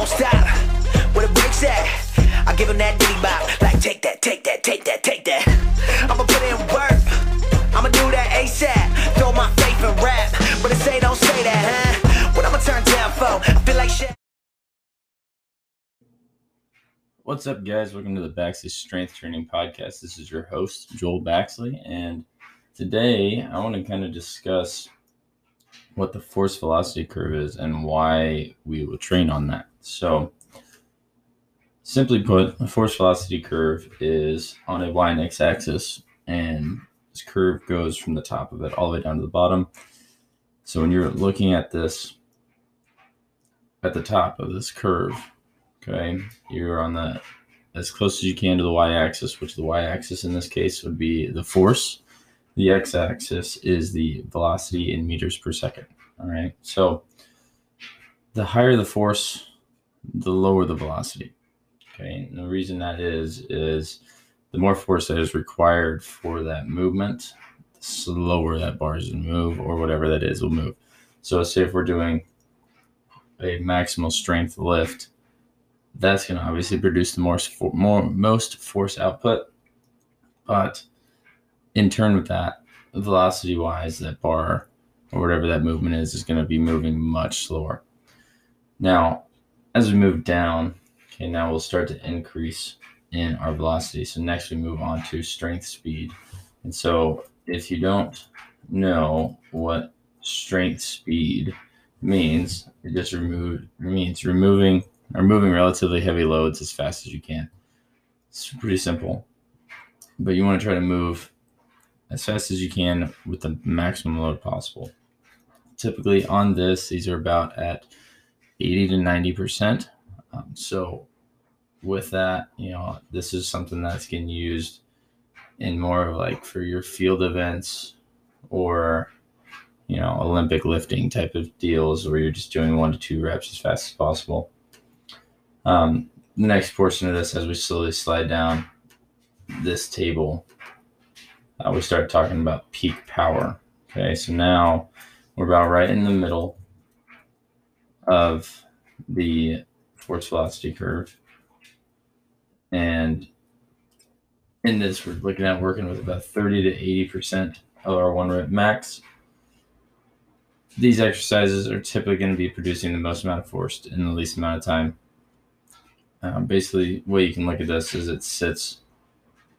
won't stop. Where the bricks at? I give him that diddy bop. Like, take that, take that, take that, take that. I'ma put in work. I'ma do that ASAP. Throw my faith in rap. But it say, don't say that, huh? What I'ma turn down for? I feel like shit. What's up, guys? Welcome to the Baxley Strength Training Podcast. This is your host, Joel Baxley, and today I want to kind of discuss what the force velocity curve is and why we will train on that. So, simply put, the force velocity curve is on a y and x axis, and this curve goes from the top of it all the way down to the bottom. So, when you're looking at this at the top of this curve, Okay, you're on the as close as you can to the y-axis, which the y-axis in this case would be the force. The x-axis is the velocity in meters per second. All right, so the higher the force, the lower the velocity. Okay, and the reason that is is the more force that is required for that movement, the slower that bar is going to move, or whatever that is will move. So, let's say if we're doing a maximal strength lift that's going to obviously produce the for, more most force output but in turn with that velocity wise that bar or whatever that movement is is going to be moving much slower now as we move down okay now we'll start to increase in our velocity so next we move on to strength speed and so if you don't know what strength speed means it just means removing or moving relatively heavy loads as fast as you can. It's pretty simple. But you want to try to move as fast as you can with the maximum load possible. Typically on this, these are about at 80 to 90%. Um, so with that, you know, this is something that's getting used in more of like for your field events or you know olympic lifting type of deals where you're just doing one to two reps as fast as possible um, the next portion of this, as we slowly slide down this table, uh, we start talking about peak power. Okay, so now we're about right in the middle of the force velocity curve. And in this, we're looking at working with about 30 to 80% of our one rep max. These exercises are typically going to be producing the most amount of force in the least amount of time. Um, basically, way you can look at this is it sits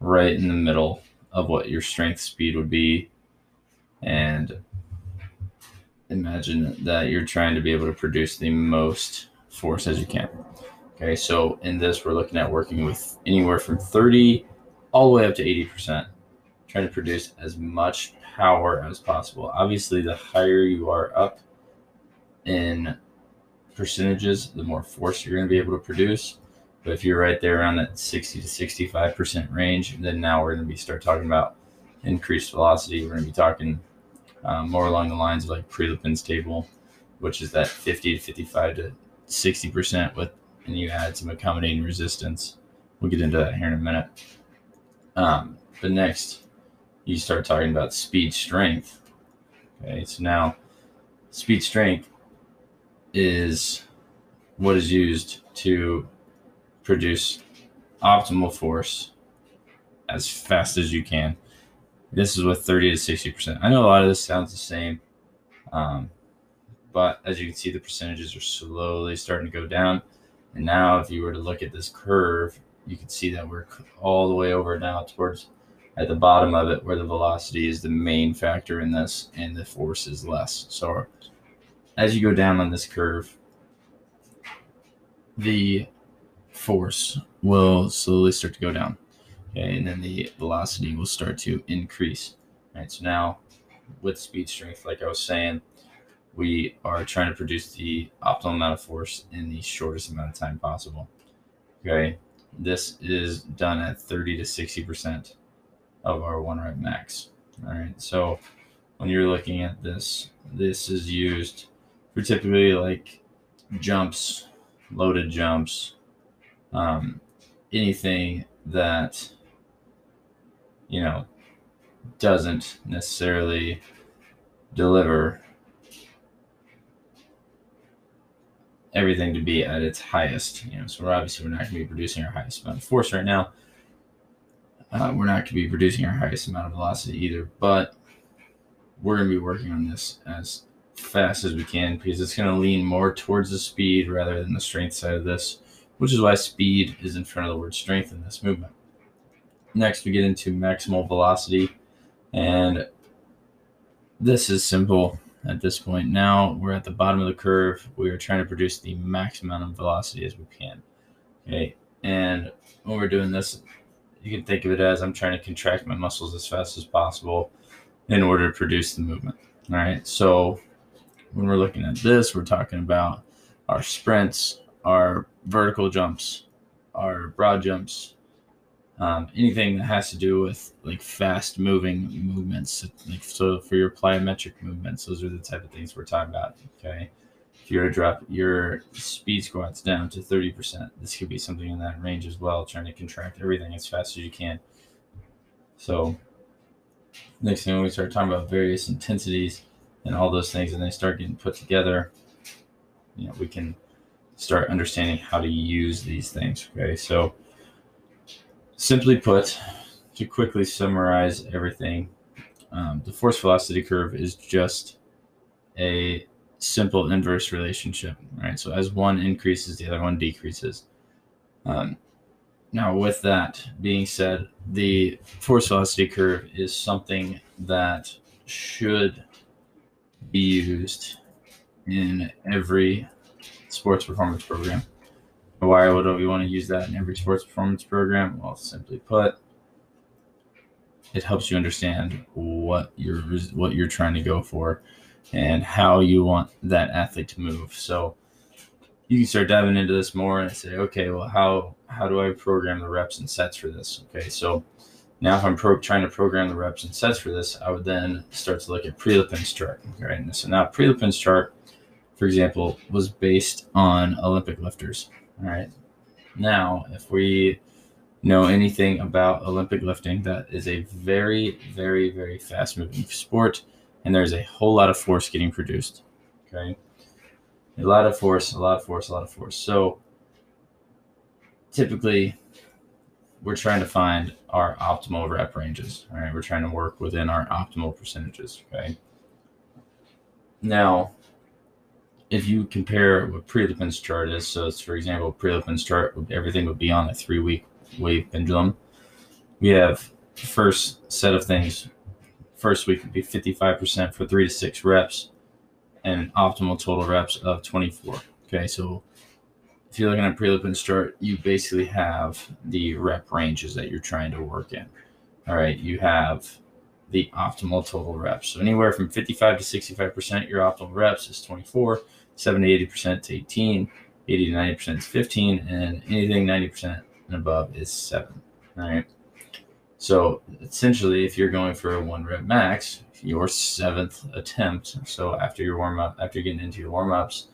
right in the middle of what your strength speed would be, and imagine that you're trying to be able to produce the most force as you can. Okay, so in this, we're looking at working with anywhere from 30 all the way up to 80%, trying to produce as much power as possible. Obviously, the higher you are up in percentages, the more force you're going to be able to produce. But if you're right there around that 60 to 65% range, then now we're going to be start talking about increased velocity. We're going to be talking um, more along the lines of like Prilepin's table, which is that 50 to 55 to 60% with, and you add some accommodating resistance. We'll get into that here in a minute. Um, but next, you start talking about speed strength. Okay, so now speed strength is what is used to produce optimal force as fast as you can. This is with 30 to 60%. I know a lot of this sounds the same, um, but as you can see, the percentages are slowly starting to go down. And now, if you were to look at this curve, you can see that we're all the way over now towards at the bottom of it where the velocity is the main factor in this and the force is less. So as you go down on this curve, the force will slowly start to go down. Okay, and then the velocity will start to increase. All right, so now with speed strength, like I was saying, we are trying to produce the optimal amount of force in the shortest amount of time possible. Okay, this is done at 30 to 60% of our one rep max. All right, so when you're looking at this, this is used for typically like jumps, loaded jumps, um, anything that you know doesn't necessarily deliver everything to be at its highest. You know, so we're obviously we're not going to be producing our highest amount of force right now. Uh, we're not going to be producing our highest amount of velocity either, but we're going to be working on this as fast as we can because it's going to lean more towards the speed rather than the strength side of this, which is why speed is in front of the word strength in this movement. Next, we get into maximal velocity, and this is simple at this point. Now we're at the bottom of the curve. We are trying to produce the max amount of velocity as we can. Okay, and when we're doing this, you can think of it as I'm trying to contract my muscles as fast as possible in order to produce the movement. All right, so when we're looking at this, we're talking about our sprints, our vertical jumps, our broad jumps, um, anything that has to do with like fast moving movements. Like so, for your plyometric movements, those are the type of things we're talking about. Okay, if you're to drop your speed squats down to thirty percent, this could be something in that range as well. Trying to contract everything as fast as you can. So, next thing we start talking about various intensities and all those things, and they start getting put together, you know, we can start understanding how to use these things. Okay, so simply put, to quickly summarize everything, um, the force velocity curve is just a simple inverse relationship, right? So as one increases, the other one decreases. Um, now, with that being said, the force velocity curve is something that should be used in every sports performance program. Why would we want to use that in every sports performance program? Well, simply put, it helps you understand what you're what you're trying to go for and how you want that athlete to move. So you can start diving into this more and say, okay, well, how how do I program the reps and sets for this? Okay, so now if I'm pro- trying to program the reps and sets for this, I would then start to look at Prilepin's chart. Right, and so now Prilepin's chart, for example, was based on Olympic lifters. All right. Now, if we know anything about Olympic lifting, that is a very, very, very fast moving sport, and there's a whole lot of force getting produced. Okay. A lot of force, a lot of force, a lot of force. So typically, we're trying to find our optimal rep ranges. All right. We're trying to work within our optimal percentages. Okay. Now, if you compare what Prilepin's chart is, so it's for example, Prilepin's chart, everything would be on a three week wave pendulum. We have first set of things. First week would be 55% for three to six reps and optimal total reps of 24. Okay, so if you're looking at Prilepin's chart, you basically have the rep ranges that you're trying to work in. All right, you have the optimal total reps. So anywhere from 55 to 65%, your optimal reps is 24. 70 80% to 18, 80 to 90% is 15, and anything 90% and above is 7. All right. So essentially, if you're going for a one rep max, your seventh attempt, so after your warm up, after getting into your warm ups,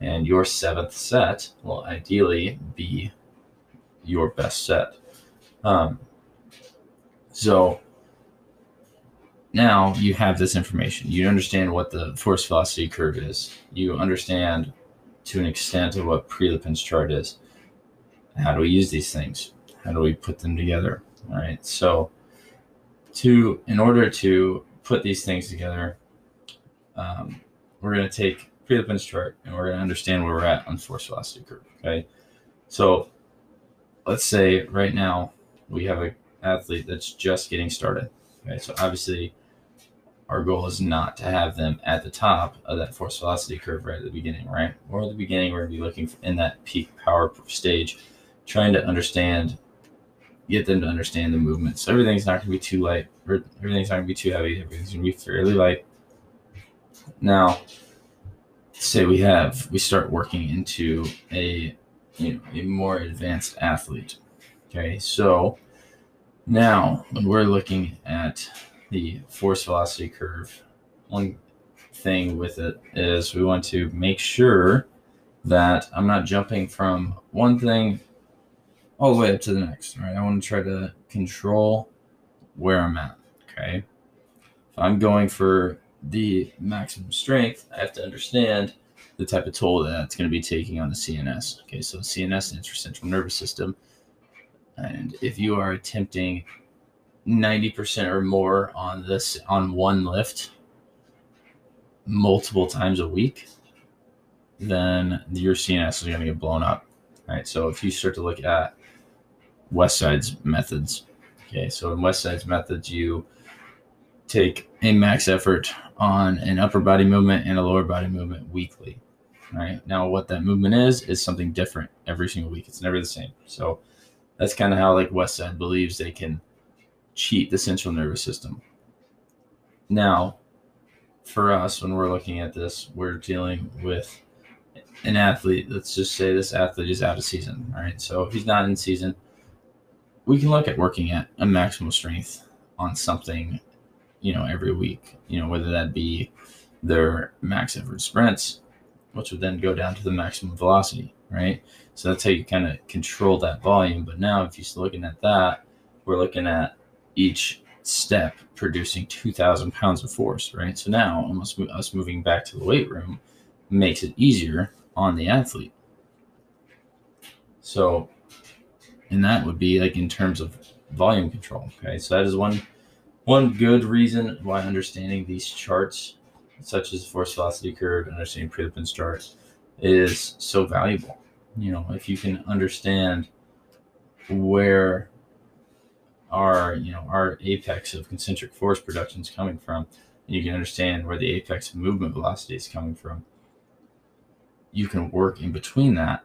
and your seventh set will ideally be your best set. Um, so now you have this information. You understand what the force velocity curve is. You understand to an extent of what Prilepin's chart is. How do we use these things? How do we put them together? All right. So, to in order to put these things together, um, we're going to take Prilepin's chart and we're going to understand where we're at on force velocity curve. Okay. So, let's say right now we have an athlete that's just getting started. Okay. So obviously our goal is not to have them at the top of that force velocity curve right at the beginning, right? Or at the beginning, we're going to be looking in that peak power stage, trying to understand, get them to understand the movement. So everything's not going to be too light, everything's not going to be too heavy. Everything's going to be fairly light. Now, say we have, we start working into a, you know, a more advanced athlete. Okay, so now when we're looking at the force velocity curve, one thing with it is we want to make sure that I'm not jumping from one thing all the way up to the next. Right? I want to try to control where I'm at. Okay. If I'm going for the maximum strength, I have to understand the type of toll that that's going to be taking on the CNS. Okay, so CNS, intercentral nervous system, and if you are attempting 90% or more on this on one lift multiple times a week, then your CNS is going to get blown up. Right. So if you start to look at Westside's methods, okay, so in Westside's methods, you take a max effort on an upper body movement and a lower body movement weekly. Right. Now, what that movement is, is something different every single week. It's never the same. So that's kind of how like Westside believes they can cheat the central nervous system. Now, for us, when we're looking at this, we're dealing with an athlete. Let's just say this athlete is out of season. Right. So if he's not in season, we can look at working at a maximal strength on something, you know, every week, you know, whether that be their max effort sprints, which would then go down to the maximum velocity, right? So that's how you kind of control that volume. But now, if you're looking at that, we're looking at each step producing 2,000 pounds of force, right? So now, almost us moving back to the weight room makes it easier on the athlete. So, and that would be like in terms of volume control. Okay, so that is one one good reason why understanding these charts, such as force velocity curve, understanding Prilepin's charts, is so valuable. You know, if you can understand where our you know our apex of concentric force production is coming from and you can understand where the apex of movement velocity is coming from you can work in between that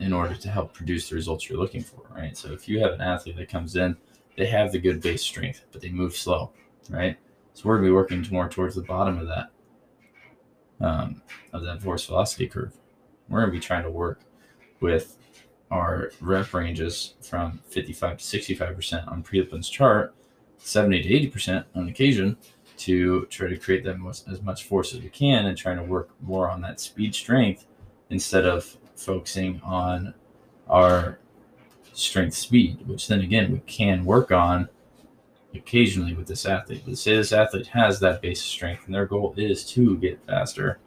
in order to help produce the results you're looking for right? So if you have an athlete that comes in they have the good base strength but they move slow right? So we're going to be working more towards the bottom of that um, of that force velocity curve. We're going to be trying to work with our rep ranges from 55 to 65% on Prilepin's chart, 70 to 80% on occasion to try to create as much force as we can and trying to work more on that speed strength instead of focusing on our strength speed, which then again we can work on occasionally with this athlete. But say this athlete has that base strength and their goal is to get faster,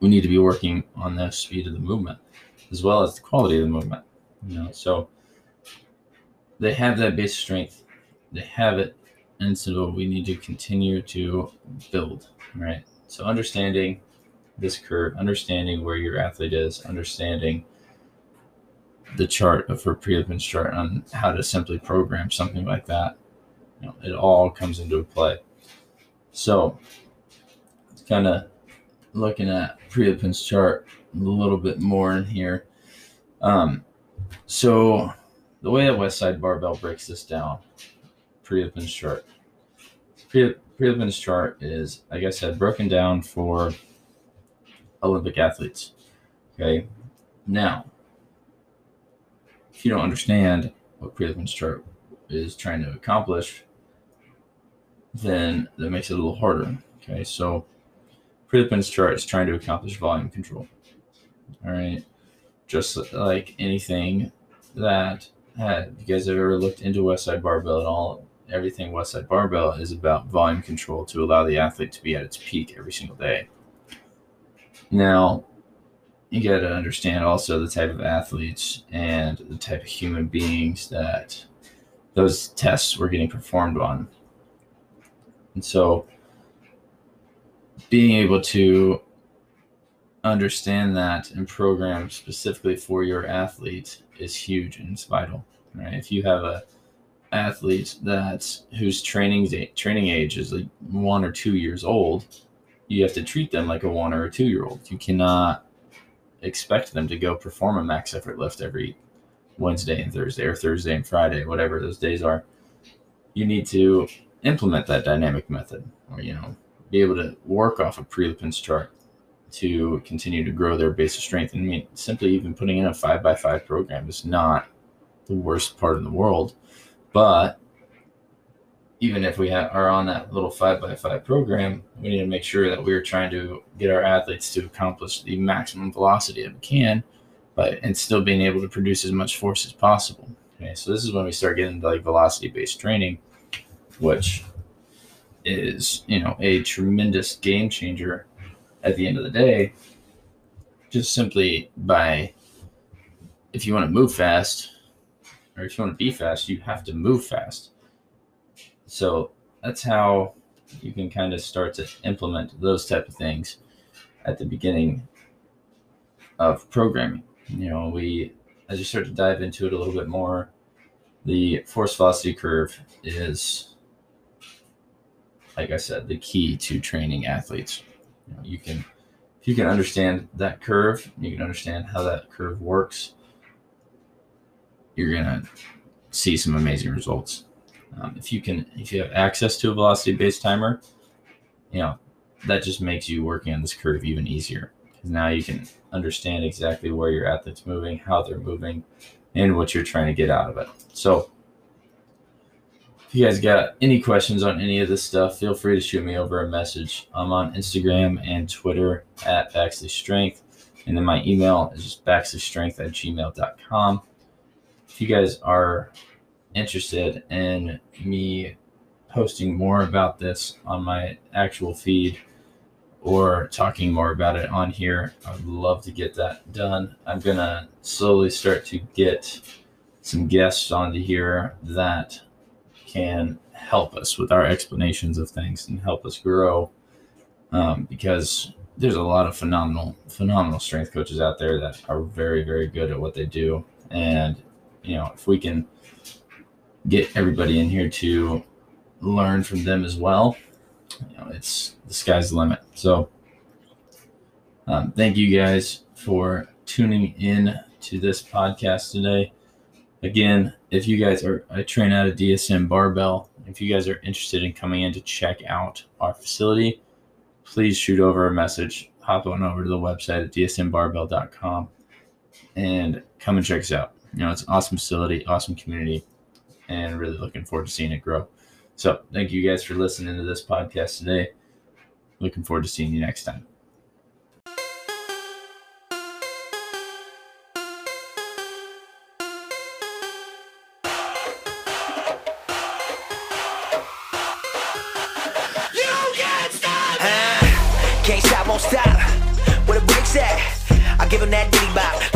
we need to be working on the speed of the movement as well as the quality of the movement. You know, so they have that base strength, they have it, and so we need to continue to build, right? So understanding this curve, understanding where your athlete is, understanding the chart of her Prilepin's chart on how to simply program something like that. You know, it all comes into play. So it's kind of looking at Prilepin's chart a little bit more in here. Um, so the way that Westside Barbell breaks this down, Prilepin's chart. Prilepin's chart is, like I said, broken down for Olympic athletes. Okay. Now, if you don't understand what Prilepin's chart is trying to accomplish, then that makes it a little harder. Okay. So Prilepin's chart is trying to accomplish volume control. All right. Just like anything that had, you guys have ever looked into Westside Barbell at all? Everything Westside Barbell is about volume control to allow the athlete to be at its peak every single day. Now, you got to understand also the type of athletes and the type of human beings that those tests were getting performed on. And so, being able to understand that and program specifically for your athlete is huge and it's vital. Right? If you have a athlete that whose training training age is like one or two years old, you have to treat them like a one or a two year old. You cannot expect them to go perform a max effort lift every Wednesday and Thursday or Thursday and Friday, whatever those days are. You need to implement that dynamic method or, you know, be able to work off a Prilepin's chart to continue to grow their base of strength. And I mean, simply even putting in a five by five program is not the worst part in the world. But even if we are on that little five by five program, we need to make sure that we're trying to get our athletes to accomplish the maximum velocity that we can, but and still being able to produce as much force as possible. Okay, so this is when we start getting into like velocity based training, which is you know a tremendous game changer at the end of the day just simply by if you want to move fast or if you want to be fast, you have to move fast. So that's how you can kind of start to implement those type of things at the beginning of programming. You know, we as you start to dive into it a little bit more, the force velocity curve is like I said, the key to training athletes. You, can if you can understand that curve, you can understand how that curve works, you're gonna see some amazing results. Um, if you can, if you have access to a velocity-based timer, you know that just makes you working on this curve even easier because now you can understand exactly where your athlete's moving, how they're moving, and what you're trying to get out of it. So, if you guys got any questions on any of this stuff, feel free to shoot me over a message. I'm on Instagram and Twitter at Baxley Strength. And then my email is just baxleystrength at gmail.com. If you guys are interested in me posting more about this on my actual feed or talking more about it on here, I would love to get that done. I'm going to slowly start to get some guests onto here that can help us with our explanations of things and help us grow um, because there's a lot of phenomenal phenomenal strength coaches out there that are very very good at what they do. And you know if we can get everybody in here to learn from them as well you know it's the sky's the limit. So um, thank you guys for tuning in to this podcast today again if you guys are i train out of dsm barbell. If you guys are interested in coming in to check out our facility please shoot over a message. Hop on over to the website at dsmbarbell.com and come and check us out. You know it's an awesome facility awesome community and really looking forward to seeing it grow. So thank you guys for listening to this podcast today. Looking forward to seeing you next time won't stop. Where the brakes at? I give him that diddy bop.